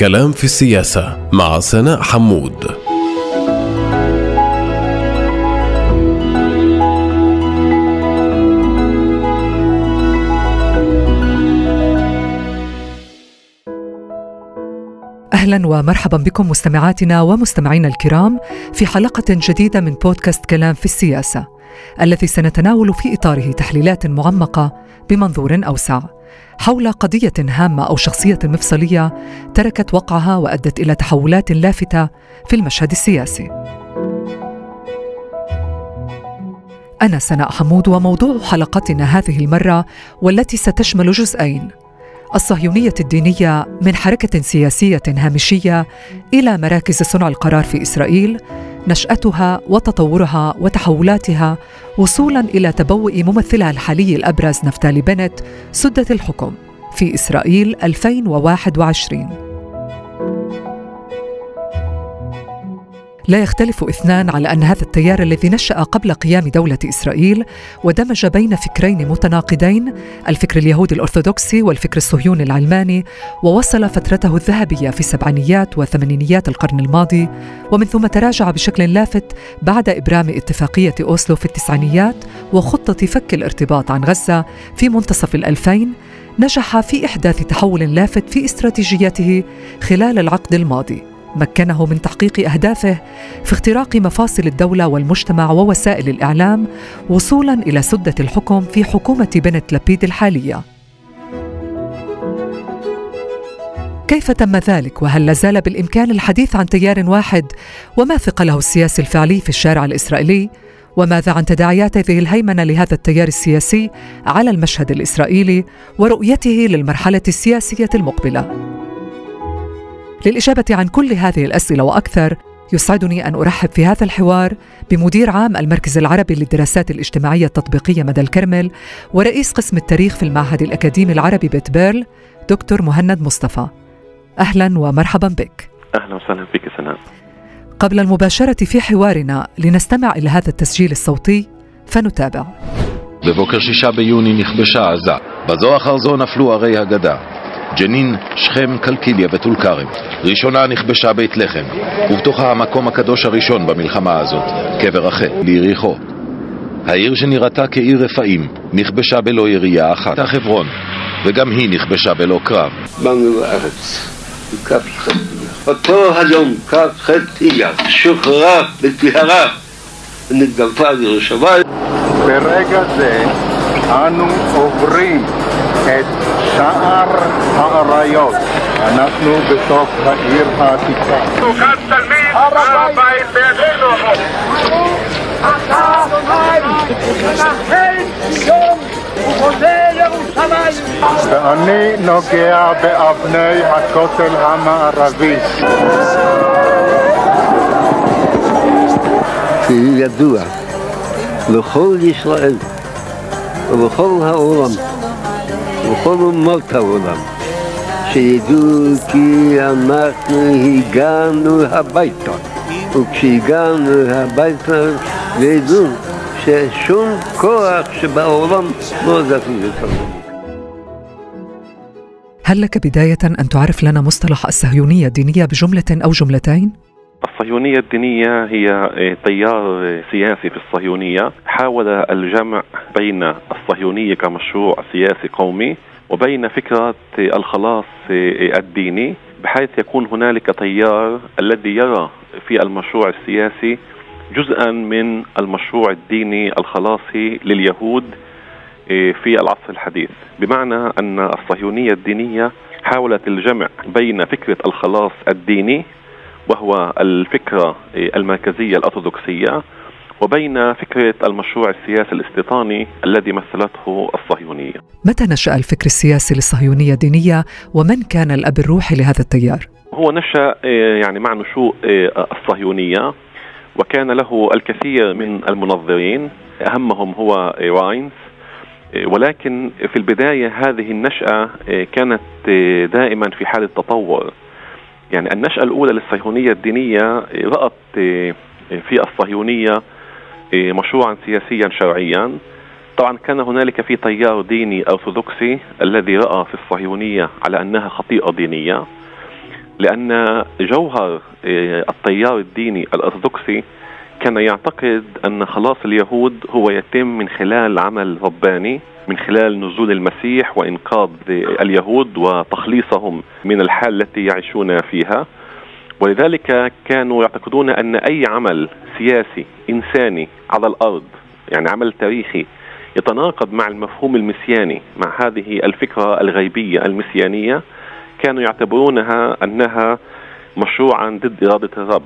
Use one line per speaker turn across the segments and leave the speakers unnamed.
كلام في السياسة مع سناء حمود.
أهلا ومرحبا بكم مستمعاتنا ومستمعينا الكرام في حلقة جديدة من بودكاست كلام في السياسة. الذي سنتناول في إطاره تحليلات معمقة بمنظور أوسع حول قضية هامة أو شخصية مفصلية تركت وقعها وأدت إلى تحولات لافتة في المشهد السياسي. أنا سناء حمود وموضوع حلقتنا هذه المرة والتي ستشمل جزئين الصهيونية الدينية من حركة سياسية هامشية إلى مراكز صنع القرار في إسرائيل نشأتها وتطورها وتحولاتها وصولا إلى تبوء ممثلها الحالي الأبرز نفتالي بنت سدة الحكم في إسرائيل 2021 لا يختلف إثنان على أن هذا التيار الذي نشأ قبل قيام دولة إسرائيل ودمج بين فكرين متناقضين الفكر اليهودي الأرثوذكسي والفكر الصهيوني العلماني ووصل فترته الذهبية في السبعينيات وثمانينيات القرن الماضي ومن ثم تراجع بشكل لافت بعد إبرام اتفاقية أوسلو في التسعينيات وخطة فك الارتباط عن غزة في منتصف الألفين نجح في إحداث تحول لافت في استراتيجيته خلال العقد الماضي. مكنه من تحقيق أهدافه في اختراق مفاصل الدولة والمجتمع ووسائل الإعلام وصولا إلى سدة الحكم في حكومة بنت لبيد الحالية. كيف تم ذلك؟ وهل لازال بالإمكان الحديث عن تيار واحد؟ وما ثقله السياسي الفعلي في الشارع الإسرائيلي؟ وماذا عن تداعيات هذه الهيمنة لهذا التيار السياسي على المشهد الإسرائيلي ورؤيته للمرحلة السياسية المقبلة؟ للإجابة عن كل هذه الأسئلة وأكثر يسعدني أن أرحب في هذا الحوار بمدير عام المركز العربي للدراسات الاجتماعية التطبيقية مدى الكرمل ورئيس قسم التاريخ في المعهد الأكاديمي العربي بيت بيرل دكتور مهند مصطفى أهلا ومرحبا بك
أهلا وسهلا بك سناء
قبل المباشرة في حوارنا لنستمع إلى هذا التسجيل الصوتي فنتابع
בבוקר שישה ביוני נכבשה עזה, בזו אחר זו נפלו ערי הגדה. ג'נין, שכם, קלקיליה וטול כרם. ראשונה נכבשה בית לחם, ובתוכה המקום הקדוש הראשון במלחמה הזאת, קבר רחל, ליריחו. העיר שנראתה כעיר רפאים, נכבשה בלא ירייה אחת, החברון, וגם היא נכבשה בלא קרב.
באנו לארץ, אותו היום, כ"ח אייר, שוחררה בטהרה ונתגלתה לירושלים.
ברגע זה אנו עוברים את שער האריות. אנחנו בתוך העיר העתיקה.
כאן תלמיד, הר הבית בידינו.
ואני נוגע באבני הכותל המערבי.
ידוע לכל ישראל ובכל העולם וכל אומות העולם שידעו כי אנחנו הגענו הביתה וכשהגענו הביתה וידעו ששום כוח שבעולם לא זכיר אותנו
هل لك بداية أن تعرف لنا مصطلح الصهيونية الدينية بجملة أو جملتين؟
الصهيونية الدينية هي تيار سياسي في الصهيونية. حاول الجمع بين الصهيونية كمشروع سياسي قومي وبين فكرة الخلاص الديني بحيث يكون هنالك تيار الذي يرى في المشروع السياسي جزءا من المشروع الديني الخلاصي لليهود في العصر الحديث. بمعنى أن الصهيونية الدينية حاولت الجمع بين فكرة الخلاص الديني وهو الفكرة المركزية الأرثوذكسية وبين فكرة المشروع السياسي الاستيطاني الذي مثلته الصهيونية.
متى نشأ الفكر السياسي للصهيونية الدينية ومن كان الأب الروحي لهذا التيار؟
هو نشأ يعني مع نشوء الصهيونية وكان له الكثير من المنظرين أهمهم هو راينز ولكن في البداية هذه النشأة كانت دائما في حاله تطور يعني النشأة الأولى للصهيونية الدينية رأت في الصهيونية مشروعا سياسيا شرعيا. طبعا كان هنالك في تيار ديني أرثوذكسي الذي رأى في الصهيونية على أنها خطيئة دينية لأن جوهر التيار الديني الأرثوذكسي كان يعتقد أن خلاص اليهود هو يتم من خلال عمل رباني من خلال نزول المسيح وإنقاذ اليهود وتخليصهم من الحال التي يعيشون فيها. ولذلك كانوا يعتقدون أن أي عمل سياسي إنساني على الأرض يعني عمل تاريخي يتناقض مع المفهوم المسياني مع هذه الفكرة الغيبية المسيانية كانوا يعتبرونها أنها مشروعا ضد إرادة الرب.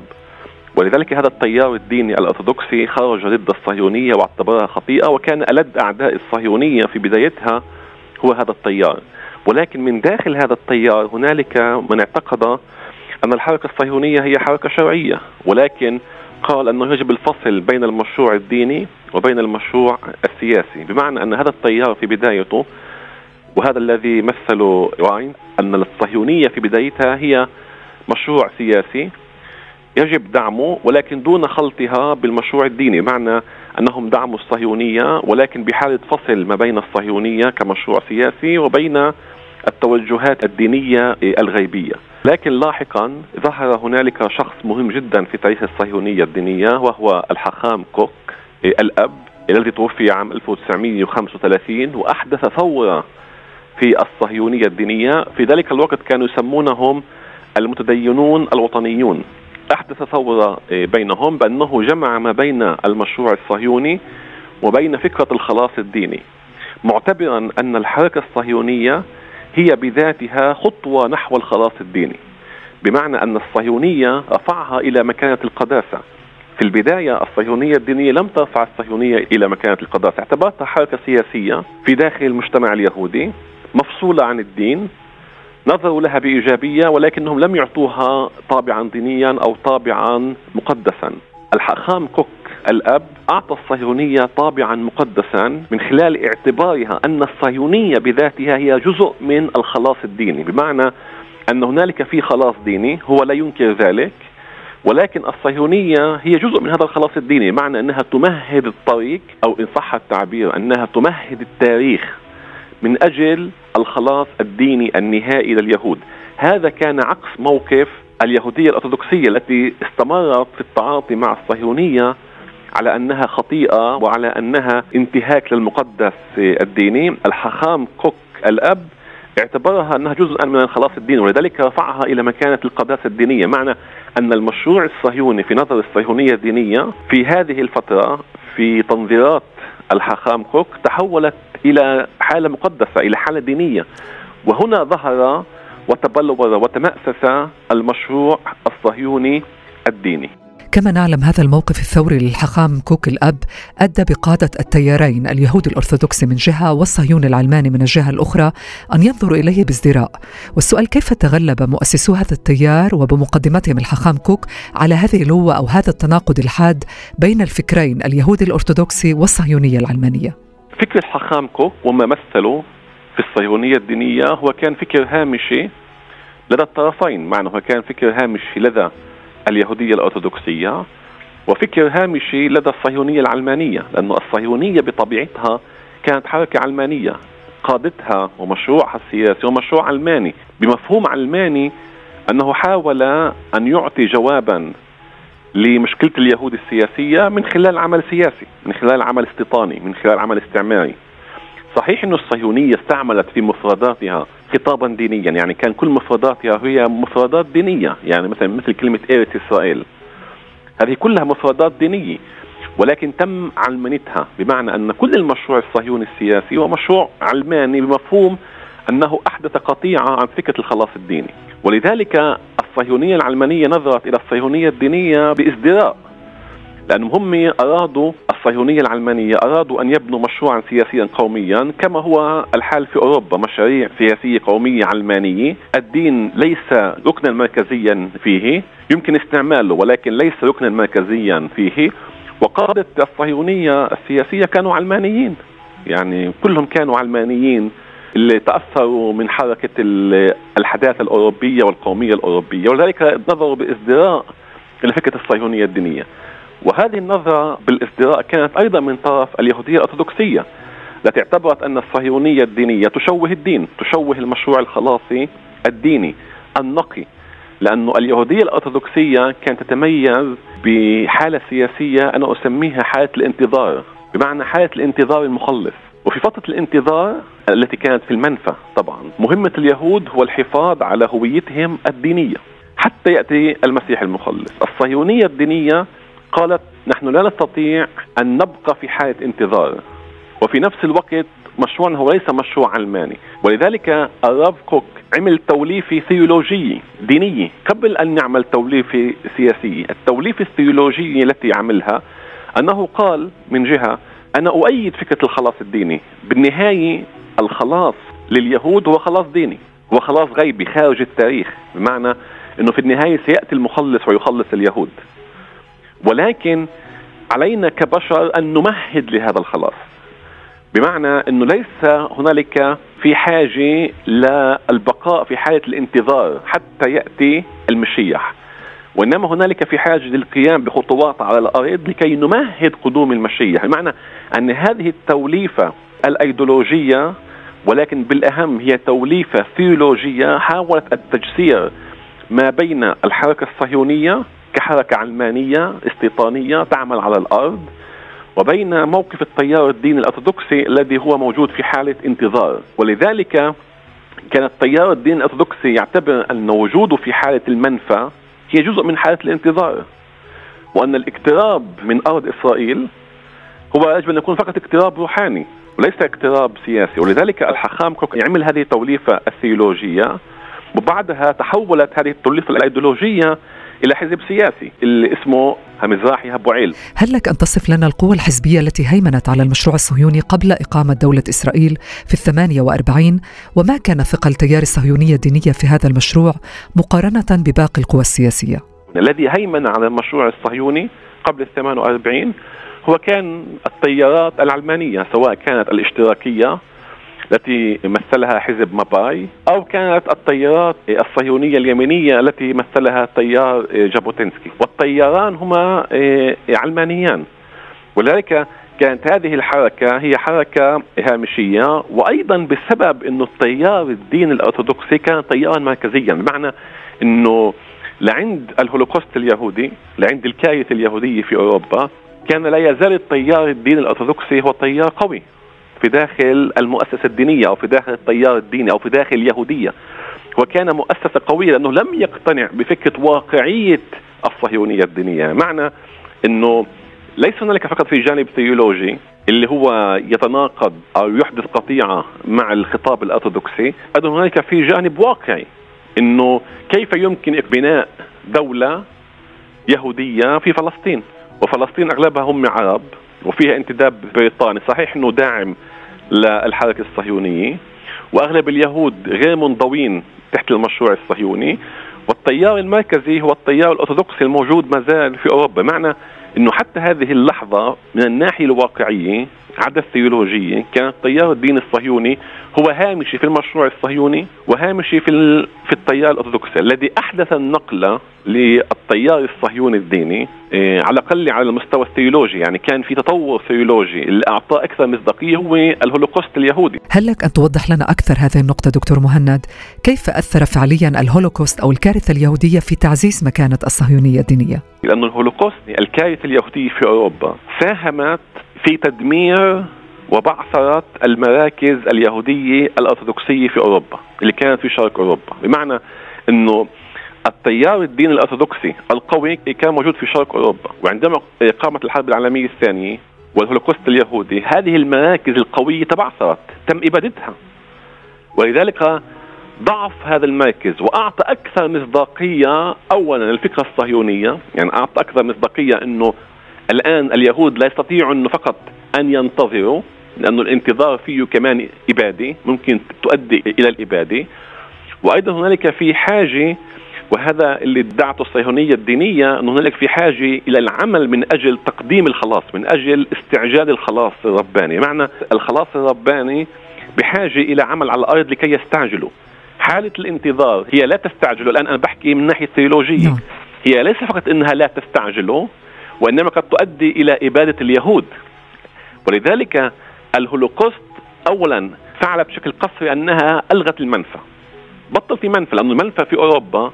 ولذلك هذا التيار الديني الأرثوذكسي خرج ضد الصهيونية واعتبرها خطيئة وكان ألد أعداء الصهيونية في بدايتها هو هذا التيار. ولكن من داخل هذا التيار هنالك من اعتقد أن الحركة الصهيونية هي حركة شرعية. ولكن قال أنه يجب الفصل بين المشروع الديني وبين المشروع السياسي. بمعنى أن هذا التيار في بدايته وهذا الذي مثله راين أن الصهيونية في بدايتها هي مشروع سياسي يجب دعمه ولكن دون خلطها بالمشروع الديني. معنى أنهم دعموا الصهيونية ولكن بحالة فصل ما بين الصهيونية كمشروع سياسي وبين التوجهات الدينية الغيبية. لكن لاحقا ظهر هنالك شخص مهم جدا في تاريخ الصهيونية الدينية وهو الحخام كوك الأب الذي توفي عام 1935 وأحدث ثورة في الصهيونية الدينية. في ذلك الوقت كانوا يسمونهم المتدينون الوطنيون. أحدث ثورة بينهم بأنه جمع ما بين المشروع الصهيوني وبين فكرة الخلاص الديني معتبرا أن الحركة الصهيونية هي بذاتها خطوة نحو الخلاص الديني بمعنى أن الصهيونية رفعها إلى مكانة القداسة. في البداية الصهيونية الدينية لم ترفع الصهيونية إلى مكانة القداسة اعتبرتها حركة سياسية في داخل المجتمع اليهودي مفصولة عن الدين نظروا لها بإيجابية ولكنهم لم يعطوها طابعا دينيا أو طابعا مقدسا. الحاخام كوك الأب أعطى الصهيونية طابعا مقدسا من خلال اعتبارها أن الصهيونية بذاتها هي جزء من الخلاص الديني. بمعنى أن هنالك في خلاص ديني هو لا ينكر ذلك ولكن الصهيونية هي جزء من هذا الخلاص الديني. بمعنى أنها تمهد الطريق أو إن صح التعبير أنها تمهد التاريخ من أجل الخلاص الديني النهائي لليهود. هذا كان عكس موقف اليهودية الأرثوذكسية التي استمرت في التعاطي مع الصهيونية على أنها خطيئة وعلى أنها انتهاك للمقدس الديني. الحخام كوك الأب اعتبرها أنها جزءا من الخلاص الديني ولذلك رفعها إلى مكانة القداسة الدينية. معنى أن المشروع الصهيوني في نظر الصهيونية الدينية في هذه الفترة في تنظيرات الحاخام كوك تحولت إلى حالة مقدسة إلى حالة دينية. وهنا ظهر وتبلور وتمأسس المشروع الصهيوني الديني.
كما نعلم هذا الموقف الثوري للحخام كوك الأب أدى بقادة التيارين اليهود الأرثوذكسي من جهة والصهيون العلماني من الجهة الأخرى أن ينظروا إليه بازدراء. والسؤال كيف تغلب مؤسسو هذا التيار وبمقدمتهم الحخام كوك على هذه الهوة أو هذا التناقض الحاد بين الفكرين اليهودي الأرثوذكسي والصهيونية العلمانية؟
فكر الحخام كوك وما مثلوا في الصهيونية الدينية هو كان فكر هامشي لدى الطرفين. معنى هو كان فكر هامشي لدى اليهودية الأرثوذكسية وفكر هامشي لدى الصهيونية العلمانية لأن الصهيونية بطبيعتها كانت حركة علمانية. قادتها ومشروعها السياسي ومشروع علماني. بمفهوم علماني أنه حاول أن يعطي جوابا لمشكلة اليهود السياسية من خلال عمل سياسي من خلال عمل استيطاني من خلال عمل استعماري. صحيح أن الصهيونية استعملت في مفرداتها خطابا دينيا يعني كان كل مفرداتها هي مفردات دينية يعني مثلا مثل كلمة إيرت إسرائيل. هذه كلها مفردات دينية ولكن تم علمنتها بمعنى أن كل المشروع الصهيوني السياسي هو مشروع علماني بمفهوم أنه أحدث قطيعة عن فكرة الخلاص الديني. ولذلك الصهيونية العلمانية نظرت إلى الصهيونية الدينية بازدراء. لأنهم هم أرادوا الصهيونية العلمانية أرادوا أن يبنوا مشروعا سياسيا قوميا كما هو الحال في أوروبا مشاريع سياسية قومية علمانية. الدين ليس ركنا مركزيا فيه يمكن استعماله ولكن ليس ركنا مركزيا فيه. وقادة الصهيونية السياسية كانوا علمانيين. يعني كلهم كانوا علمانيين. اللي تأثروا من حركة الحداثة الأوروبية والقومية الأوروبية ولذلك نظروا بازدراء إلى فكره الصهيونية الدينية. وهذه النظرة بالازدراء كانت أيضا من طرف اليهودية الأرثوذكسية التي اعتبرت أن الصهيونية الدينية تشوه الدين تشوه المشروع الخلاصي الديني النقي. لأنه اليهودية الأرثوذكسية كانت تتميز بحالة سياسية أنا أسميها حالة الانتظار بمعنى حالة الانتظار المخلص. وفي فترة الانتظار التي كانت في المنفى طبعا مهمة اليهود هو الحفاظ على هويتهم الدينية. حتى يأتي المسيح المخلص. الصهيونية الدينية قالت نحن لا نستطيع أن نبقى في حالة انتظار. وفي نفس الوقت مشروعنا هو ليس مشروع علماني. ولذلك الراف كوك عمل توليفة ثيولوجية دينية قبل أن يعمل توليفة سياسية التوليفة الثيولوجية التي عملها أنه قال من جهة أنا أؤيد فكرة الخلاص الديني. بالنهاية الخلاص لليهود هو خلاص ديني. هو خلاص غيبي خارج التاريخ. بمعنى أنه في النهاية سيأتي المخلص ويخلص اليهود. ولكن علينا كبشر أن نمهد لهذا الخلاص. بمعنى أنه ليس هنالك في حاجة للبقاء في حالة الانتظار حتى يأتي المشيح. وإنما هنالك في حاجة للقيام بخطوات على الأرض لكي نمهد قدوم المشيح. بمعنى أن هذه التوليفة الأيديولوجية ولكن بالأهم هي توليفة ثيولوجية حاولت التجسير ما بين الحركة الصهيونية كحركة علمانية استيطانية تعمل على الأرض وبين موقف التيار الديني الأرثوذكسي الذي هو موجود في حالة انتظار. ولذلك كان التيار الديني الأرثوذكسي يعتبر أن وجوده في حالة المنفى هي جزء من حالة الانتظار وأن الاقتراب من أرض إسرائيل هو يجب أن يكون فقط اقتراب روحاني وليس اقتراب سياسي. ولذلك الحاخام كوك يعمل هذه التوليفة الثيولوجية وبعدها تحولت هذه التوليفة الأيديولوجية إلى حزب سياسي اللي اسمه مزراحي بوعيل
هل لك أن تصف لنا القوى الحزبية التي هيمنت على المشروع الصهيوني قبل إقامة دولة إسرائيل في الثمانية وأربعين؟ وما كان ثقل التيار الصهيونية الدينية في هذا المشروع مقارنة بباقي القوى السياسية؟
الذي هيمن على المشروع الصهيوني قبل ال 48 هو كان التيارات العلمانية سواء كانت الاشتراكية التي مثلها حزب ماباي أو كانت التيارات الصهيونية اليمينية التي مثلها تيار جابوتينسكي. والتياران هما آه، علمانيان. ولذلك كانت هذه الحركة هي حركة هامشية وأيضا بسبب أنه التيار الدين الأرثوذكسي كان تيارا مركزيا. بمعنى أنه لعند الهولوكوست اليهودي لعند الكارثة اليهودية في أوروبا كان لا يزال التيار الدين الأرثوذكسي هو تيار قوي في داخل المؤسسة الدينية أو في داخل التيار الديني أو في داخل اليهودية. وكان مؤسسة قوية لأنه لم يقتنع بفكرة واقعية الصهيونية الدينية. معنى أنه ليس هنالك فقط في جانب ثيولوجي اللي هو يتناقض أو يحدث قطيعة مع الخطاب الأرثوذكسي أيضا هنالك في جانب واقعي أنه كيف يمكن بناء دولة يهودية في فلسطين؟ وفلسطين أغلبها هم عرب وفيها انتداب بريطاني. صحيح أنه داعم للحركة الصهيونية وأغلب اليهود غير منضوين تحت المشروع الصهيوني والتيار المركزي هو التيار الأرثوذكسي الموجود ما زال في أوروبا. معنى أنه حتى هذه اللحظة من الناحية الواقعية عدا الثيولوجية كان التيار الديني الصهيوني هو هامشي في المشروع الصهيوني وهامشي في في التيار الأرثوذكسي. الذي أحدث النقله للتيار الصهيوني الديني إيه على الأقل على المستوى الثيولوجي. يعني كان في تطور ثيولوجي. اللي اعطاه أكثر مصداقيه هو الهولوكوست اليهودي.
هل لك أن توضح لنا أكثر هذه النقطة دكتور مهند؟ كيف أثر فعليا الهولوكوست أو الكارثة اليهودية في تعزيز مكانة الصهيونية الدينية؟
لأن الهولوكوست الكارثة اليهودية في أوروبا ساهمت في تدمير وبعثرة المراكز اليهودية الأرثوذكسية في أوروبا اللي كانت في شرق أوروبا. بمعنى أنه التيار الديني الأرثوذكسي القوي كان موجود في شرق أوروبا وعندما قامت الحرب العالمية الثانية والهولوكوست اليهودي هذه المراكز القوية تبعثرت تم إبادتها. ولذلك ضعف هذا المركز وأعطى أكثر مصداقية اولا الفكرة الصهيونية يعني أعطى أكثر مصداقية إنه الآن اليهود لا يستطيعوا انه فقط أن ينتظروا لأنه الانتظار فيه كمان إبادة ممكن تؤدي إلى الإبادة. وأيضا هنالك في حاجة وهذا اللي ادعته الصهيونية الدينية أن هنالك في حاجة إلى العمل من أجل تقديم الخلاص من أجل استعجال الخلاص الرباني. معنى الخلاص الرباني بحاجة إلى عمل على الأرض لكي يستعجلوا. حالة الانتظار هي لا تستعجلوا الآن أنا بحكي من ناحية ثيولوجية نعم. هي ليس فقط أنها لا تستعجلوا وإنما قد تؤدي إلى إبادة اليهود. ولذلك الهولوكوست أولا فعل بشكل قصري أنها ألغت المنفى. بطل في منفى لأن المنفى في أوروبا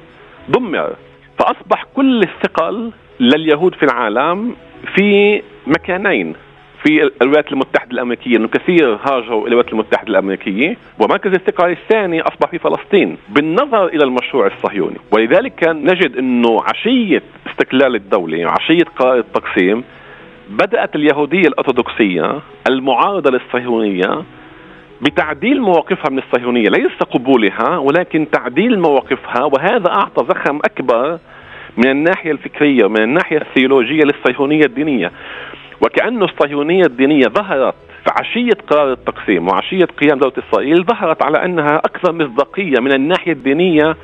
دمر فأصبح كل الثقل لليهود في العالم في مكانين. في الولايات المتحدة الأمريكية أنه كثير هاجروا إلى الولايات المتحدة الأمريكية ومركز الثقة الثاني أصبح في فلسطين بالنظر إلى المشروع الصهيوني. ولذلك نجد أنه عشية استقلال الدولة وعشية قرار التقسيم بدأت اليهودية الأرثوذكسية المعارضة للصهيونية بتعديل مواقفها من الصهيونية ليس قبولها ولكن تعديل مواقفها وهذا أعطى زخم أكبر من الناحية الفكرية ومن الناحية الثيولوجية للصهيونية الدينية. وكأن الصهيونية الدينية ظهرت في عشية قرار التقسيم وعشية قيام دولة إسرائيل ظهرت على أنها أكثر مصداقية من الناحية الدينية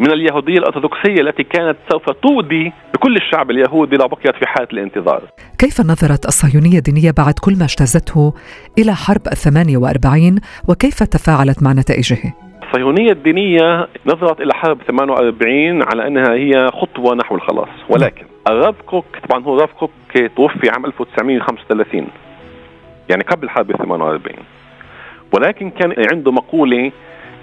من اليهودية الأرثوذكسية التي كانت سوف تودي بكل الشعب اليهودي لو بقيت في حالة الانتظار
كيف نظرت الصهيونية الدينية بعد كل ما اجتازته إلى حرب الثمانية وأربعين وكيف تفاعلت مع نتائجه؟
الصهيونية الدينية نظرت إلى حرب 48 على أنها هي خطوة نحو الخلاص. ولكن الراف كوك طبعا هو راف كوك توفي عام 1935 يعني قبل حرب 48 ولكن كان عنده مقولة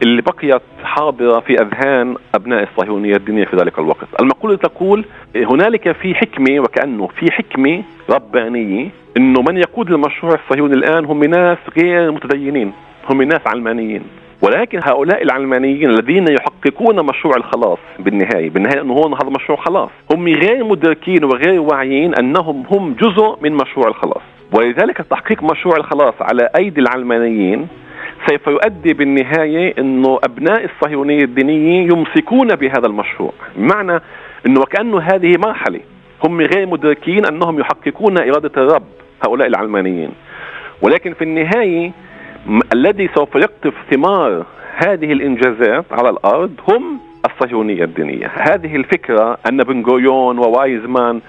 اللي بقيت حاضرة في أذهان أبناء الصهيونية الدينية في ذلك الوقت. المقولة تقول هنالك في حكمة وكأنه في حكمة ربانية أنه من يقود المشروع الصهيوني الآن هم ناس غير متدينين هم ناس علمانيين. ولكن هؤلاء العلمانيين الذين يحققون مشروع الخلاص بالنهاية، بالنهاية أنه هون هذا مشروع خلاص، هم غير مدركين وغير واعيين أنهم هم جزء من مشروع الخلاص، ولذلك تحقيق مشروع الخلاص على أيدي العلمانيين سوف يؤدي بالنهاية أنه أبناء الصهيونية الدينيه يمسكون بهذا المشروع، بمعنى أنه وكأنه هذه مرحلة. هم غير مدركين أنهم يحققون إرادة الرب هؤلاء العلمانيين. ولكن في النهاية الذي سوف يقطف ثمار هذه الإنجازات على الأرض هم الصهيونية الدينية، هذه الفكرة أن بن غوريون ووايزمان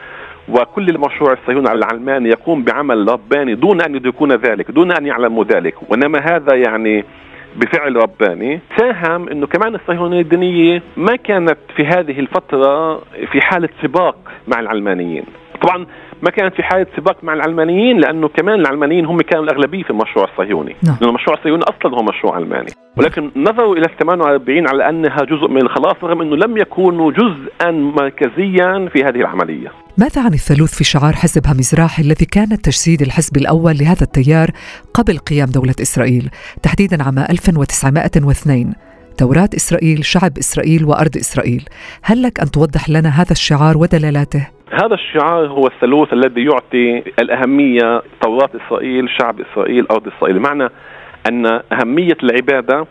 وكل المشروع الصهيوني العلماني يقوم بعمل رباني دون أن يدركون ذلك، دون أن يعلموا ذلك، وإنما هذا يعني بفعل رباني. ساهم إنه كمان الصهيونية الدينية ما كانت في هذه الفترة في حالة سباق مع العلمانيين. طبعا ما كانت في حالة سباق مع العلمانيين لأنه كمان العلمانيين هم كانوا الأغلبية في المشروع الصهيوني. نعم. لأنه المشروع الصهيوني أصلا هو مشروع علماني ولكن نظروا إلى ال 48 على أنها جزء من الخلاص رغم إنه لم يكونوا جزءا مركزيا في هذه العملية.
ماذا عن الثالوث في شعار حزب همزراح الذي كان تجسيد الحزب الأول لهذا التيار قبل قيام دولة إسرائيل؟ تحديدا عام 1902 توراة إسرائيل شعب إسرائيل وأرض إسرائيل هل لك أن توضح لنا هذا الشعار ودلالاته؟
هذا الشعار هو الثالوث الذي يعطي الأهمية توراة إسرائيل شعب إسرائيل أرض إسرائيل معنى أن أهمية العبادة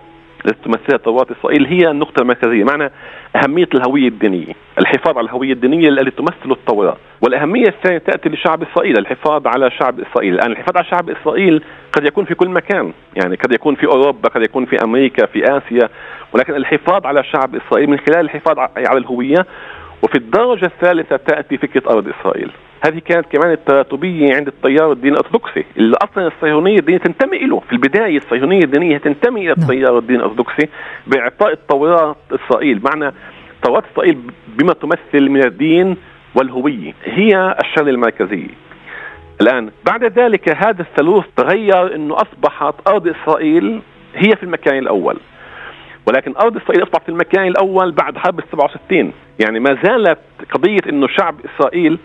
التي تمثلها توراة إسرائيل هي النقطة المركزية. معنى أهمية الهوية الدينية الحفاظ على الهوية الدينية التي تمثل التوراة. والأهمية الثانية تأتي لشعب إسرائيل الحفاظ على شعب إسرائيل. الآن الحفاظ على شعب إسرائيل قد يكون في كل مكان. يعني قد يكون في أوروبا قد يكون في أمريكا في آسيا. ولكن الحفاظ على شعب إسرائيل من خلال الحفاظ على الهوية وفي الدرجة الثالثة تأتي فكرة أرض إسرائيل. هذه كانت كمان التراتبية عند التيار الديني الأرثوذكسي اللي أصلا الصهيونية الدينية تنتمي له في البداية الصهيونية الدينية تنتمي إلى نعم. التيار الديني الأرثوذكسي بإعطاء التوراة إسرائيل. معنى توراة إسرائيل بما تمثل من الدين والهوية. هي الشغلة المركزية. الآن بعد ذلك هذا الثالوث تغير أنه أصبحت أرض إسرائيل هي في المكان الأول. ولكن أرض إسرائيل أصبحت المكان الأول بعد حرب ال 67 يعني ما زالت قضية إنه شعب اسرائيل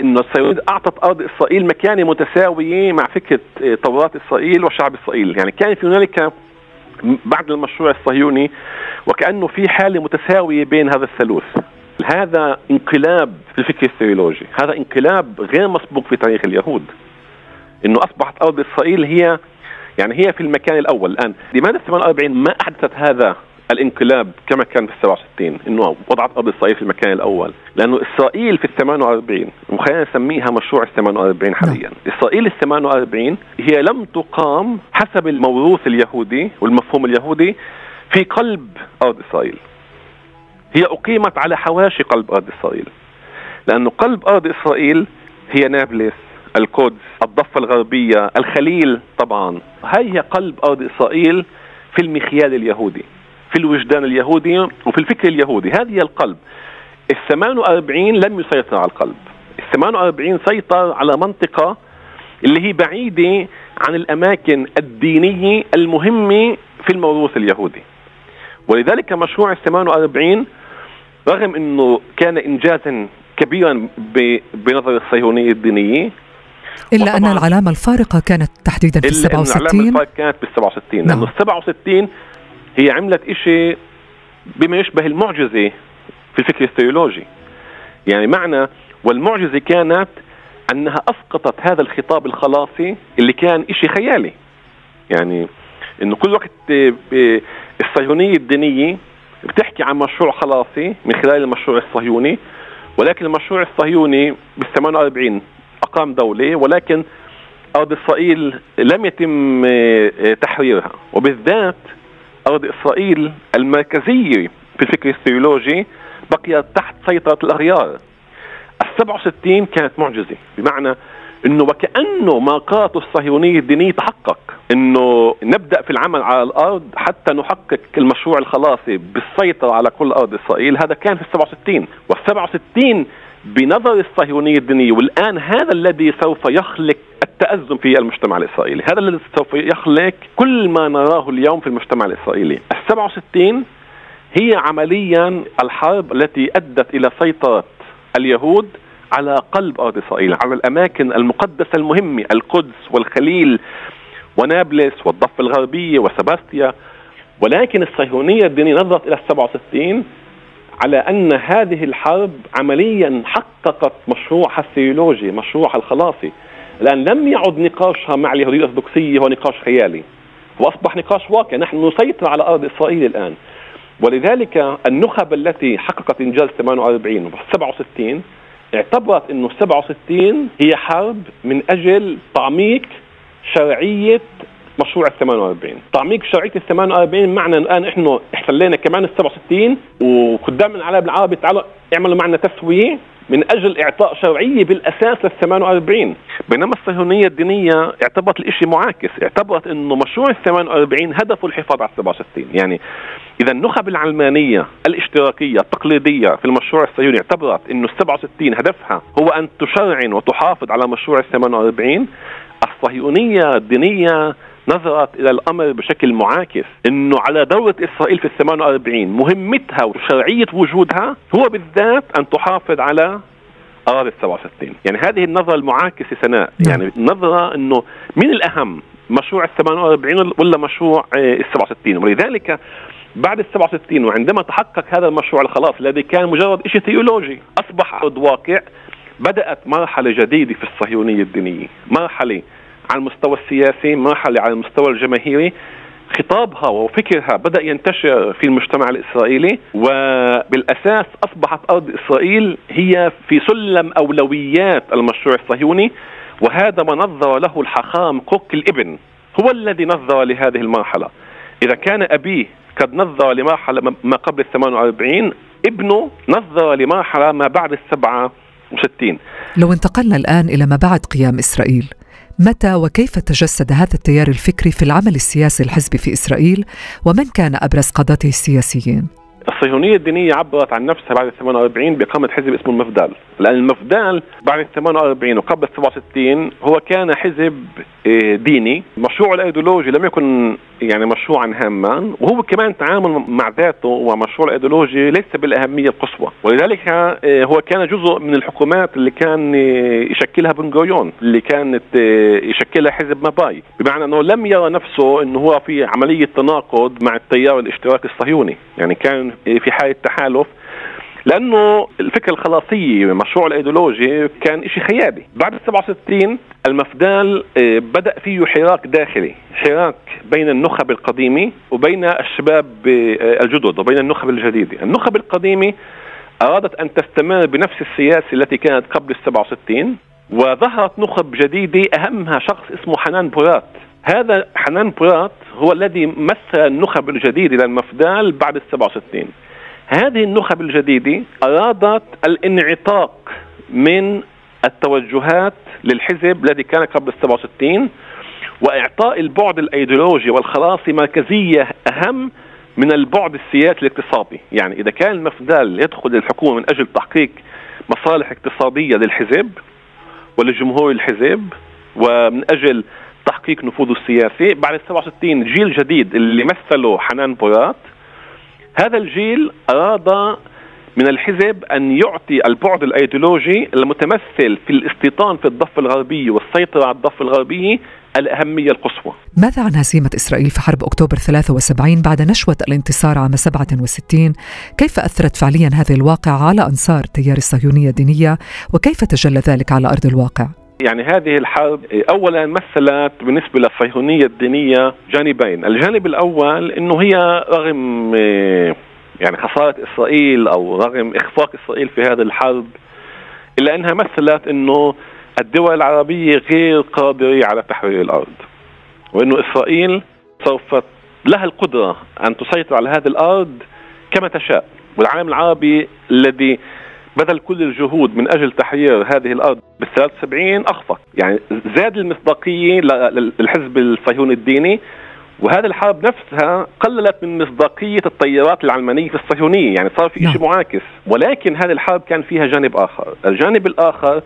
إنه الصهيونيه أعطت أرض إسرائيل مكانه متساويه مع فكرة توراة إسرائيل وشعب إسرائيل، يعني كان في هنالك بعد المشروع الصهيوني وكأنه في حالة متساوية بين هذا الثالوث. هذا انقلاب في الفكر الثيولوجي، هذا انقلاب غير مسبوق في تاريخ اليهود. إنه أصبحت أرض إسرائيل هي يعني هي في المكان الأول. الآن لماذا 48 ما أحدثت هذا الانقلاب كما كان في 67 إنه وضعت أرض إسرائيل في المكان الأول. لأنه إسرائيل في ال 48 وخلينا نسميها مشروع ال 48 حاليا. نعم. إسرائيل ال 48 هي لم تقام حسب الموروث اليهودي والمفهوم اليهودي في قلب أرض إسرائيل. هي أقيمت على حواشي قلب أرض إسرائيل. لأنه قلب أرض إسرائيل هي نابلس القدس الضفة الغربية الخليل طبعا. هاي هي قلب أرض إسرائيل في المخيال اليهودي في الوجدان اليهودي وفي الفكر اليهودي. هذه هي القلب. ال 48 لم يسيطر على القلب. ال 48 سيطر على منطقة اللي هي بعيدة عن الأماكن الدينية المهمة في الموروث اليهودي. ولذلك مشروع ال 48 رغم أنه كان إنجازا كبيرا بنظر الصهيونية الدينية
إلا أن العلامة الفارقة كانت تحديدا في ال 67
العلامة الفارقة كانت بال 67 نعم. لأنه ال 67 هي عملت إشي بما يشبه المعجزة في الفكر الثيولوجي. يعني معنى والمعجزة كانت أنها أسقطت هذا الخطاب الخلاصي اللي كان إشي خيالي. يعني إنه كل وقت الصهيونية الدينية بتحكي عن مشروع خلاصي من خلال المشروع الصهيوني ولكن المشروع الصهيوني بال 48 أقام دولة ولكن أرض إسرائيل لم يتم آه، تحريرها. وبالذات أرض إسرائيل المركزية في الفكر الثيولوجي بقيت تحت سيطرة الأغيار. ال 67 كانت معجزة بمعنى إنه وكأنه ما قالته الصهيونية الدينية تحقق. إنه نبدأ في العمل على الأرض حتى نحقق المشروع الخلاصي بالسيطرة على كل أرض إسرائيل. هذا كان في ال 67 وال 67 بنظر الصهيونية الدينية والآن هذا الذي سوف يخلق التأزم في المجتمع الإسرائيلي. هذا الذي سوف يخلق كل ما نراه اليوم في المجتمع الإسرائيلي. ال 67 هي عمليا الحرب التي أدت إلى سيطرة اليهود على قلب أرض إسرائيل على الأماكن المقدسة المهمة القدس والخليل ونابلس والضفة الغربية وسباستيا. ولكن الصهيونية الدينية نظرت إلى السبعة وستين على أن هذه الحرب عمليا حققت مشروعها الثيولوجي مشروعها الخلاصي. الآن لم يعد نقاشها مع اليهودية الأرثوذكسية هو نقاش خيالي. وأصبح نقاش واقع. نحن نسيطر على أرض إسرائيل الآن. ولذلك النخب التي حققت إنجاز 48 و 67 اعتبرت إنه 67 هي حرب من أجل تعميق شرعية مشروع ال 48 تعميق شرعية ال 48 معنى الآن إحنا احتلينا كمان ال 67 وقدام العالم العربي تعالوا اعملوا معنا تسوية من أجل إعطاء شرعية بالأساس لل 48 بينما الصهيونية الدينية اعتبرت الشيء معاكس اعتبرت إنه مشروع ال 48 هدفه الحفاظ على 67 يعني إذا النخب العلمانية الاشتراكية التقليدية في المشروع الصهيوني اعتبرت إنه ال 67 هدفها هو أن تشرعن وتحافظ على مشروع ال 48 الصهيونية الدينية نظرت إلى الأمر بشكل معاكس إنه على دولة إسرائيل في ال 48 مهمتها وشرعية وجودها هو بالذات أن تحافظ على أراضي ال 67 يعني هذه النظرة المعاكسة سناء. نعم. يعني نظرة إنه من الأهم مشروع ال 48 ولا مشروع ال 67 ولذلك بعد ال 67 وعندما تحقق هذا المشروع الخلاص الذي كان مجرد شيء ثيولوجي أصبح ارض واقع بدأت مرحلة جديدة في الصهيونية الدينية. مرحلة على المستوى السياسي مرحله على المستوى الجماهيري. خطابها وفكرها بدأ ينتشر في المجتمع الإسرائيلي وبالأساس أصبحت أرض إسرائيل هي في سلم أولويات المشروع الصهيوني وهذا ما نظر له الحخام كوك الإبن هو الذي نظر لهذه المرحلة. إذا كان أبيه قد نظر لمرحلة ما قبل ال 48 ابنه نظر لمرحلة ما بعد ال 67
لو انتقلنا الآن إلى ما بعد قيام إسرائيل متى وكيف تجسد هذا التيار الفكري في العمل السياسي الحزبي في إسرائيل ومن كان أبرز قادته السياسيين؟
الصهيونية الدينية عبرت عن نفسها بعد ال 48 بإقامة حزب اسمه المفدال. لأن المفدال بعد ال 48 وقبل 67 هو كان حزب آه، ديني مشروعه الأيديولوجي لم يكن يعني مشروعا هاما وهو كمان تعامل مع ذاته ومشروع الأيديولوجي ليس بالأهمية القصوى. ولذلك آه، هو كان جزء من الحكومات اللي كان آه، يشكلها بن غوريون اللي كانت يشكلها حزب ماباي. بمعنى أنه لم يرى نفسه أنه هو في عملية تناقض مع التيار الاشتراكي الصهيوني. يعني كان في حالة تحالف لأنه الفكرة الخلاصية مشروع الأيديولوجي كان شيء خيالي. بعد ال 67 المفدال آه، بدأ فيه حراك داخلي حراك بين النخب القديمة وبين الشباب آه، الجدد وبين النخب الجديدة. النخب القديمة أرادت أن تستمر بنفس السياسة التي كانت قبل ال 67 وظهرت نخب جديدة أهمها شخص اسمه حنان بورات. هذا حنان بورات هو الذي مثل النخب الجديده للمفدال بعد ال 67 هذه النخب الجديدة أرادت الانعتاق من التوجهات للحزب الذي كان قبل 67 وإعطاء البعد الأيديولوجي والخلاصي مركزية أهم من البعد السياسي الاقتصادي، يعني إذا كان المفدال يدخل الحكومة من أجل تحقيق مصالح اقتصادية للحزب ولجمهور الحزب ومن أجل تحقيق نفوذه السياسي، بعد 67 جيل جديد اللي مثله حنان بورات هذا الجيل أراد من الحزب أن يعطي البعد الأيديولوجي المتمثل في الاستيطان في الضفة الغربية والسيطرة على الضفة الغربية الأهمية القصوى.
ماذا عن هزيمة إسرائيل في حرب أكتوبر 73 بعد نشوة الانتصار عام 67 كيف أثرت فعليا هذه الواقعة على أنصار التيار الصهيونية الدينية؟ وكيف تجلى ذلك على أرض الواقع؟
يعني هذه الحرب اولا مثلت بالنسبة للصهيونية الدينية جانبين، الجانب الأول إنه هي رغم يعني خسارة إسرائيل أو رغم إخفاق إسرائيل في هذه الحرب إلا إنها مثلت إنه الدول العربية غير قادرة على تحرير الأرض. وإنه إسرائيل سوف لها القدرة أن تسيطر على هذه الأرض كما تشاء. والعالم العربي الذي بذل كل الجهود من أجل تحرير هذه الأرض بال 73 أخفق. يعني زاد المصداقيه للحزب الصهيوني الديني وهذه الحرب نفسها قللت من مصداقية التيارات العلمانية في الصهيونية يعني صار في شيء نعم. معاكس. ولكن هذه الحرب كان فيها جانب آخر. الجانب الآخر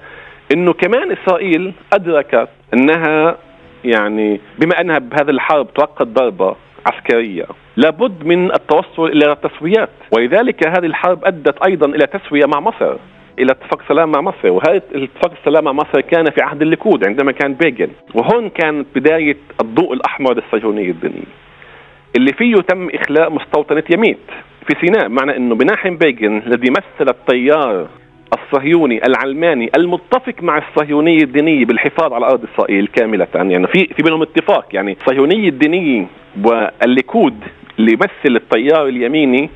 أنه كمان إسرائيل أدركت أنها يعني بما أنها بهذه الحرب تلقت ضربة عسكرية. لابد من التوصل إلى التسويات. ولذلك هذه الحرب أدت أيضا إلى تسوية مع مصر إلى اتفاق سلام مع مصر. وهذا اتفاق السلام مع مصر كان في عهد الليكود عندما كان بيجن وهون كانت بداية الضوء الأحمر للصهيونية الدينيه اللي فيه تم إخلاء مستوطنه يميت في سيناء. معنى إنه مناحم بيجن الذي مثل التيار الصهيوني العلماني المتفق مع الصهيونية الدينية بالحفاظ على أرض إسرائيل كاملة. يعني في في بينهم اتفاق. يعني الصهيونية الدينية والليكود اللي يمثل التيار اليميني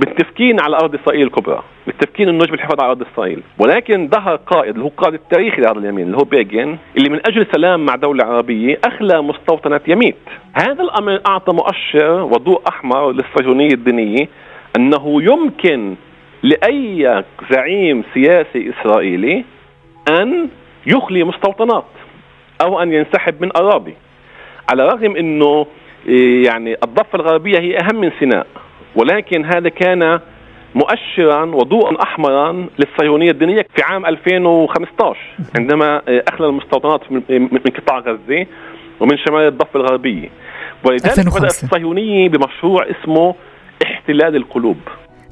متفقين على أرض إسرائيل الكبرى متفقين انه يجب الحفاظ على أرض إسرائيل. ولكن ظهر قائد اللي هو القائد التاريخي لهذا اليمين اللي هو بيجن اللي من أجل سلام مع دولة عربية أخلى مستوطنه يميت. هذا الأمر أعطى مؤشر وضوء أحمر للصهيونية الدينية أنه يمكن لأي زعيم سياسي إسرائيلي أن يخلي مستوطنات أو أن ينسحب من أراضي على الرغم إنه يعني الضفة الغربية هي أهم من سيناء. ولكن هذا كان مؤشرا وضوءا احمرا للصهيونية الدينية في عام 2015 عندما أخلى المستوطنات من قطاع غزة ومن شمال الضفة الغربية. ولذلك بدات الصهيونيه بمشروع اسمه احتلال القلوب.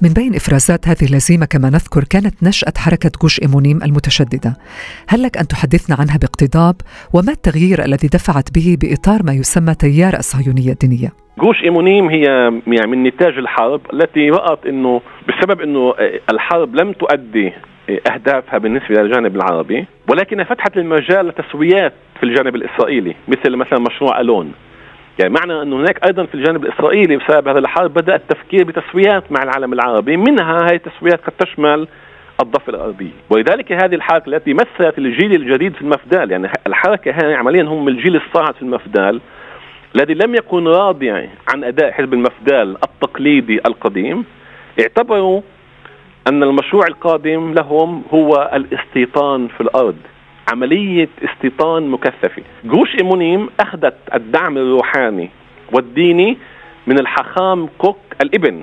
من بين إفرازات هذه الهزيمة كما نذكر كانت نشأة حركة جوش إيمونيم المتشددة. هل لك أن تحدثنا عنها باقتضاب؟ وما التغيير الذي دفعت به بإطار ما يسمى تيار الصهيونية الدينية؟
جوش إيمونيم هي يعني من نتاج الحرب التي رأت إنه بسبب إنه الحرب لم تؤدي أهدافها بالنسبة للجانب العربي ولكنها فتحت المجال لتسويات في الجانب الإسرائيلي مثل مثلا مشروع ألون. يعني معنى انه هناك أيضا في الجانب الإسرائيلي بسبب هذا الحرب بدأ التفكير بتسويات مع العالم العربي منها هذه التسويات قد تشمل الضفة الغربية. ولذلك هذه الحركة التي مثلت الجيل الجديد في المفدال يعني الحركة هذه عمليا هم الجيل الصاعد في المفدال الذي لم يكن راضيا عن أداء حزب المفدال التقليدي القديم اعتبروا أن المشروع القادم لهم هو الاستيطان في الأرض. عملية استيطان مكثفة. جوش إيمونيم أخذت الدعم الروحاني والديني من الحخام كوك الإبن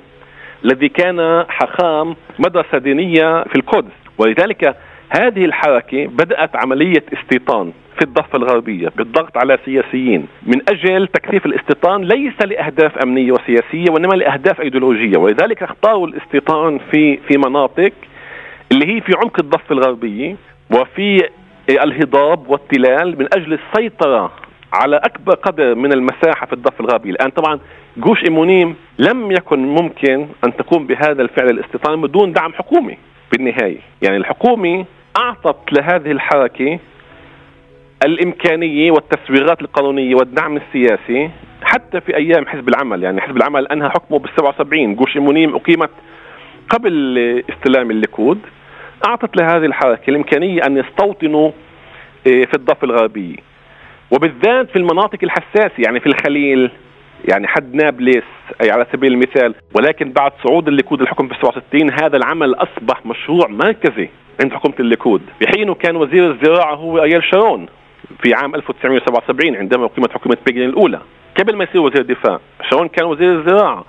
الذي كان حخام مدرسة دينية في القدس. ولذلك هذه الحركة بدأت عملية استيطان في الضفة الغربية بالضغط على سياسيين. من أجل تكثيف الاستيطان ليس لأهداف أمنية وسياسية وإنما لأهداف أيديولوجية. ولذلك اختاروا الاستيطان في في مناطق اللي هي في عمق الضفة الغربية وفي الهضاب والتلال من أجل السيطرة على أكبر قدر من المساحة في الضفة الغربية، الان طبعا جوش إيمونيم لم يكن ممكن أن تقوم بهذا الفعل الاستيطاني بدون دعم حكومي بالنهاية، يعني الحكومة أعطت لهذه الحركة الإمكانية والتسويغات القانونية والدعم السياسي حتى في أيام حزب العمل، يعني حزب العمل أنهى حكمه بال 77 جوش إيمونيم أقيمت قبل استلام الليكود. أعطت لهذه الحركة الإمكانية أن يستوطنوا إيه، في الضفة الغربية. وبالذات في المناطق الحساسة يعني في الخليل يعني حد نابلس أي على سبيل المثال. ولكن بعد صعود الليكود الحكم في 67 هذا العمل أصبح مشروع مركزي عند حكومة الليكود. بحين كان وزير الزراعة هو أريال شارون في عام 1977 عندما أقيمت حكومة بيجن الأولى. قبل ما يصير وزير الدفاع شارون كان وزير الزراعة.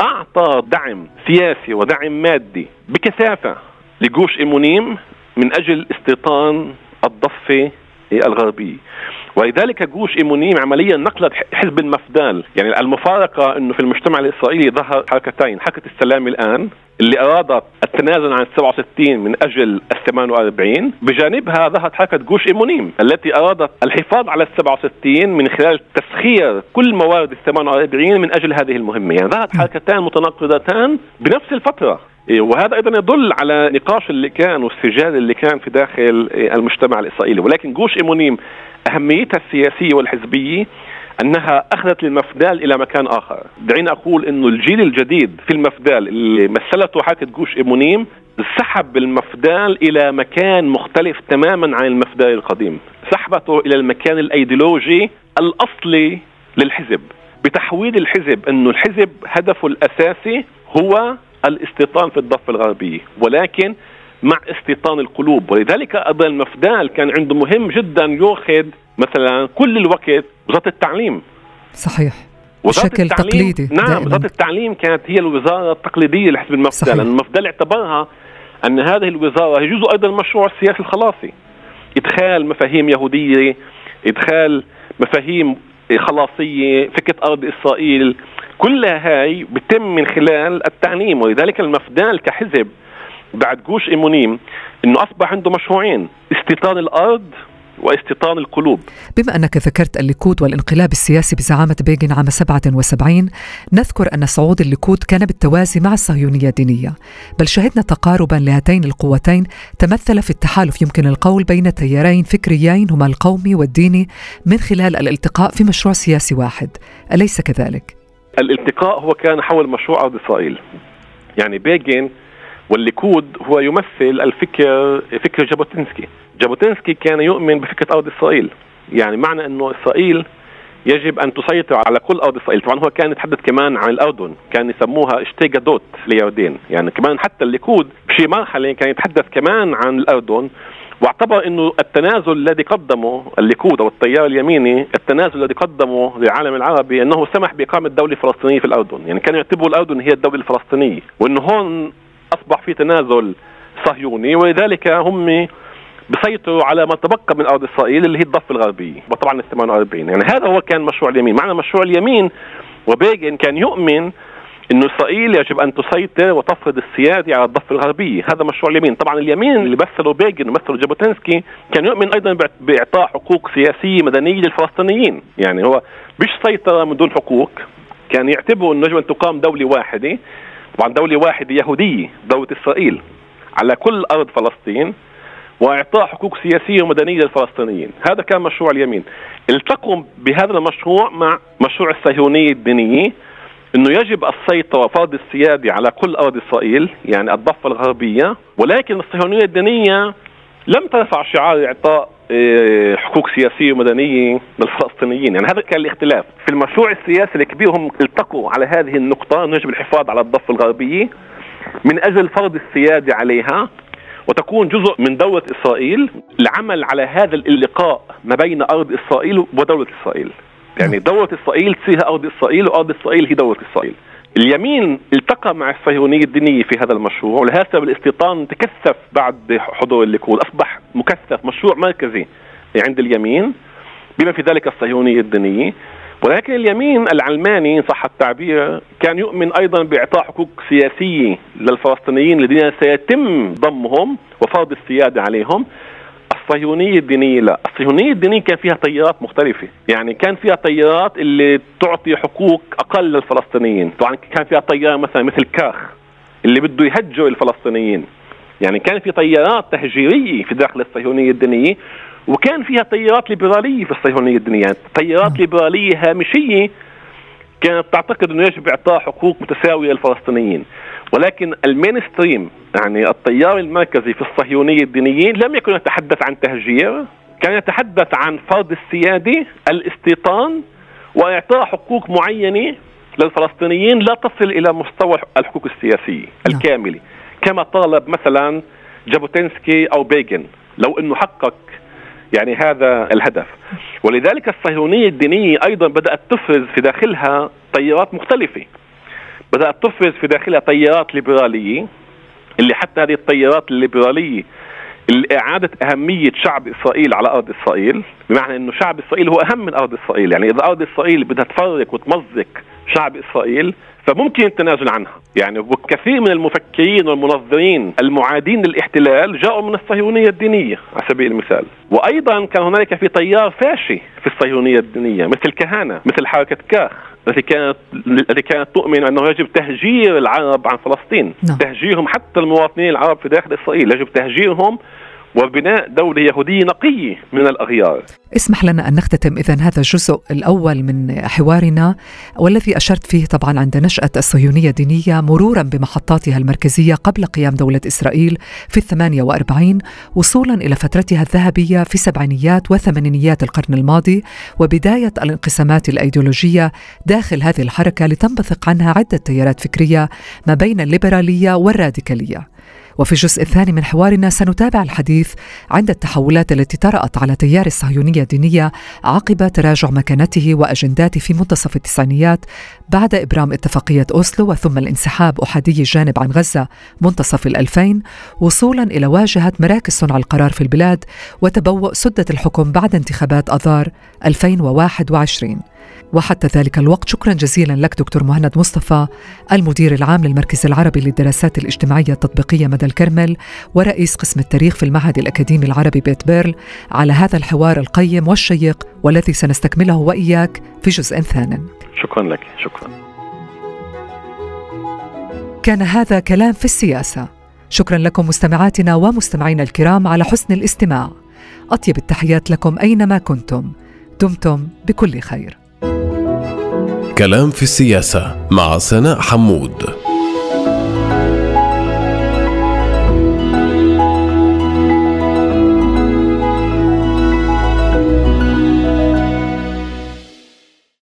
أعطى دعم سياسي ودعم مادي بكثافة. لجوش إيمونيم من أجل استيطان الضفة الغربية. ولذلك جوش إيمونيم عمليا نقلت حزب المفدال يعني المفارقة إنه في المجتمع الإسرائيلي ظهر حركتين. حركة السلام الآن اللي أرادت التنازل عن 67 من أجل ال 48 بجانبها ظهرت حركة جوش إيمونيم التي أرادت الحفاظ على ال 67 من خلال تسخير كل موارد ال 48 من أجل هذه المهمة. يعني ظهرت حركتان متناقضتان بنفس الفترة. إيه، وهذا أيضا يدل على نقاش اللي كان والسجال اللي كان في داخل إيه، المجتمع الإسرائيلي. ولكن جوش إيمونيم أهميتها السياسية والحزبية أنها أخذت المفدال إلى مكان آخر، دعيني أقول إنه الجيل الجديد في المفدال اللي مثلته حركه جوش إيمونيم سحب المفدال إلى مكان مختلف تماما عن المفدال القديم، سحبته إلى المكان الأيديولوجي الأصلي للحزب، بتحويل الحزب إنه الحزب هدفه الأساسي هو الاستيطان في الضفة الغربية، ولكن مع استيطان القلوب. ولذلك أيضا المفدال كان عنده مهم جدا يأخذ مثلا كل الوقت وزارة التعليم.
صحيح. بشكل تقليدي
نعم وزارة التعليم كانت هي الوزارة التقليدية لحزب المفدال. لأن المفدال اعتبرها أن هذه الوزارة هي جزء أيضا المشروع السياسي الخلاصي. إدخال مفاهيم يهودية إدخال مفاهيم خلاصية فكرة أرض إسرائيل كلها هاي بتم من خلال التعليم ولذلك المفدال كحزب بعد جوش إيمونيم إنه أصبح عنده مشروعين استيطان الأرض واستيطان القلوب.
بما أنك ذكرت الليكود والانقلاب السياسي بزعامة بيغن عام 77 نذكر أن صعود الليكود كان بالتوازي مع الصهيونية الدينية. بل شهدنا تقاربا لهاتين القوتين تمثل في التحالف يمكن القول بين تيارين فكريين هما القومي والديني من خلال الالتقاء في مشروع سياسي واحد. أليس كذلك؟
الالتقاء هو كان حول مشروع أرض إسرائيل. يعني بيغن والليكود هو يمثل الفكر فكر جابوتنسكي. جابوتنسكي كان يؤمن بفكرة أرض إسرائيل. يعني معنى أنه إسرائيل يجب أن تسيطر على كل أرض إسرائيل. طبعا هو كان يتحدث كمان عن الأردن. كان يسموها שתי גדות לירדן يعني كمان حتى الليكود بشي مرحلة كان يتحدث كمان عن الأردن. واعتبر إنه التنازل الذي قدمه الليكود أو التيار اليميني التنازل الذي قدمه للعالم العربي أنه سمح بإقامة دولة فلسطينية في الأردن، يعني كانوا يعتبروا الأردن هي الدولة الفلسطينية، وانه هون أصبح في تنازل صهيوني ولذلك هم بسيطروا على ما تبقى من أرض إسرائيل اللي هي الضفة الغربية وطبعا ال 48 يعني هذا هو كان مشروع اليمين. معنى مشروع اليمين وبيجن كان يؤمن إنه إسرائيل يجب أن تسيطر وتفرض السياده على الضفة الغربية، هذا مشروع اليمين، طبعا اليمين اللي مثله بيجن ومثله جابوتنسكي كان يؤمن أيضا بإعطاء حقوق سياسية مدنية للفلسطينيين، يعني هو مش سيطرة من دون حقوق، كان يعتبروا إنه يجب أن تقام دولة واحدة. طبعا دولة واحدة يهودية دولة إسرائيل على كل أرض فلسطين وإعطاء حقوق سياسية ومدنية للفلسطينيين، هذا كان مشروع اليمين. التقوا بهذا المشروع مع مشروع الصهيونية الدينية إنه يجب السيطرة وفرض السيادة على كل ارض إسرائيل، يعني الضفة الغربية، ولكن الصهيونية الدينيه لم ترفع شعار إعطاء إيه، حقوق سياسية ومدنية للفلسطينيين، يعني هذا كان الاختلاف، في المشروع السياسي الكبير هم التقوا على هذه النقطة إنه يجب الحفاظ على الضفة الغربية من أجل فرض السيادة عليها وتكون جزء من دولة إسرائيل. العمل على هذا اللقاء ما بين أرض إسرائيل ودولة إسرائيل. يعني دولة إسرائيل تصير أرض إسرائيل وأرض إسرائيل هي دولة إسرائيل. اليمين التقى مع الصهيونية الدينية في هذا المشروع ولهذا الاستيطان تكثف بعد حضور الليكود أصبح مكثف مشروع مركزي عند اليمين بما في ذلك الصهيونية الدينية ولكن اليمين العلماني صح التعبير كان يؤمن أيضا بإعطاء حقوق سياسية للفلسطينيين الذين سيتم ضمهم وفرض السيادة عليهم. الصهيونية الدينية لا. الصهيونية الدينية كان فيها تيارات مختلفة. يعني كان فيها تيارات اللي تعطي حقوق أقل للفلسطينيين. طبعا كان فيها تيار مثلا مثل كاخ اللي بده يهجر الفلسطينيين. يعني كان في تيارات تهجيرية في داخل الصهيونية الدينية وكان فيها تيارات ليبرالية في الصهيونية الدينية. يعني تيارات ليبرالية هامشية كانت تعتقد إنه يجب إعطاء حقوق متساوية للفلسطينيين. ولكن المين ستريم يعني التيار المركزي في الصهيونية الدينيين لم يكن يتحدث عن تهجير كان يتحدث عن فرض السيادة الاستيطان وإعطاء حقوق معينة للفلسطينيين لا تصل إلى مستوى الحقوق السياسية نعم. الكاملة. كما طالب مثلا جابوتينسكي أو بيجن لو إنه حقق يعني هذا الهدف. ولذلك الصهيونية الدينية أيضا بدأت تفرز في داخلها تيارات مختلفة. بدأت تفرز في داخلها تيارات ليبرالية اللي حتى هذه التيارات الليبرالية لإعادة أهمية شعب إسرائيل على أرض إسرائيل بمعنى أنه شعب إسرائيل هو أهم من أرض إسرائيل يعني إذا أرض إسرائيل بدها تفرق وتمزق شعب إسرائيل فممكن التنازل عنها. يعني وكثير من المفكرين والمنظرين المعادين للاحتلال جاءوا من الصهيونية الدينية على سبيل المثال. وأيضا كان هنالك في تيار فاشي في الصهيونية الدينية مثل الكهنة مثل حركة كاخ التي كانت التي كانت تؤمن أنه يجب تهجير العرب عن فلسطين، نعم. تهجيرهم حتى المواطنين العرب في داخل إسرائيل، يجب تهجيرهم وبناء دولة يهودية نقية من الأغيار.
اسمح لنا أن نختتم إذا هذا الجزء الأول من حوارنا والذي أشرت فيه طبعا عند نشأة الصهيونية الدينية مرورا بمحطاتها المركزية قبل قيام دولة إسرائيل في الثمانية وأربعين وصولا إلى فترتها الذهبية في سبعينيات وثمانينيات القرن الماضي وبداية الانقسامات الأيديولوجية داخل هذه الحركة لتنبثق عنها عدة تيارات فكرية ما بين الليبرالية والراديكالية. وفي الجزء الثاني من حوارنا سنتابع الحديث عند التحولات التي طرأت على تيار الصهيونية الدينية عقب تراجع مكانته وأجنداته في منتصف التسعينيات بعد إبرام اتفاقية أوسلو وثم الانسحاب أحادي الجانب عن غزة منتصف الألفين وصولا إلى واجهة مراكز صنع القرار في البلاد وتبوء سدة الحكم بعد انتخابات أذار 2021 وحتى ذلك الوقت شكرا جزيلا لك دكتور مهند مصطفى المدير العام للمركز العربي للدراسات الاجتماعية التطبيقية مدى الكرمل ورئيس قسم التاريخ في المعهد الأكاديمي العربي بيت بيرل على هذا الحوار القيم والشيق والذي سنستكمله وإياك في جزء ثان
شكرا لك شكرا.
كان هذا كلام في السياسة. شكرا لكم مستمعاتنا ومستمعينا الكرام على حسن الاستماع. أطيب التحيات لكم أينما كنتم. دمتم بكل خير.
كلام في السياسة مع سناء حمود.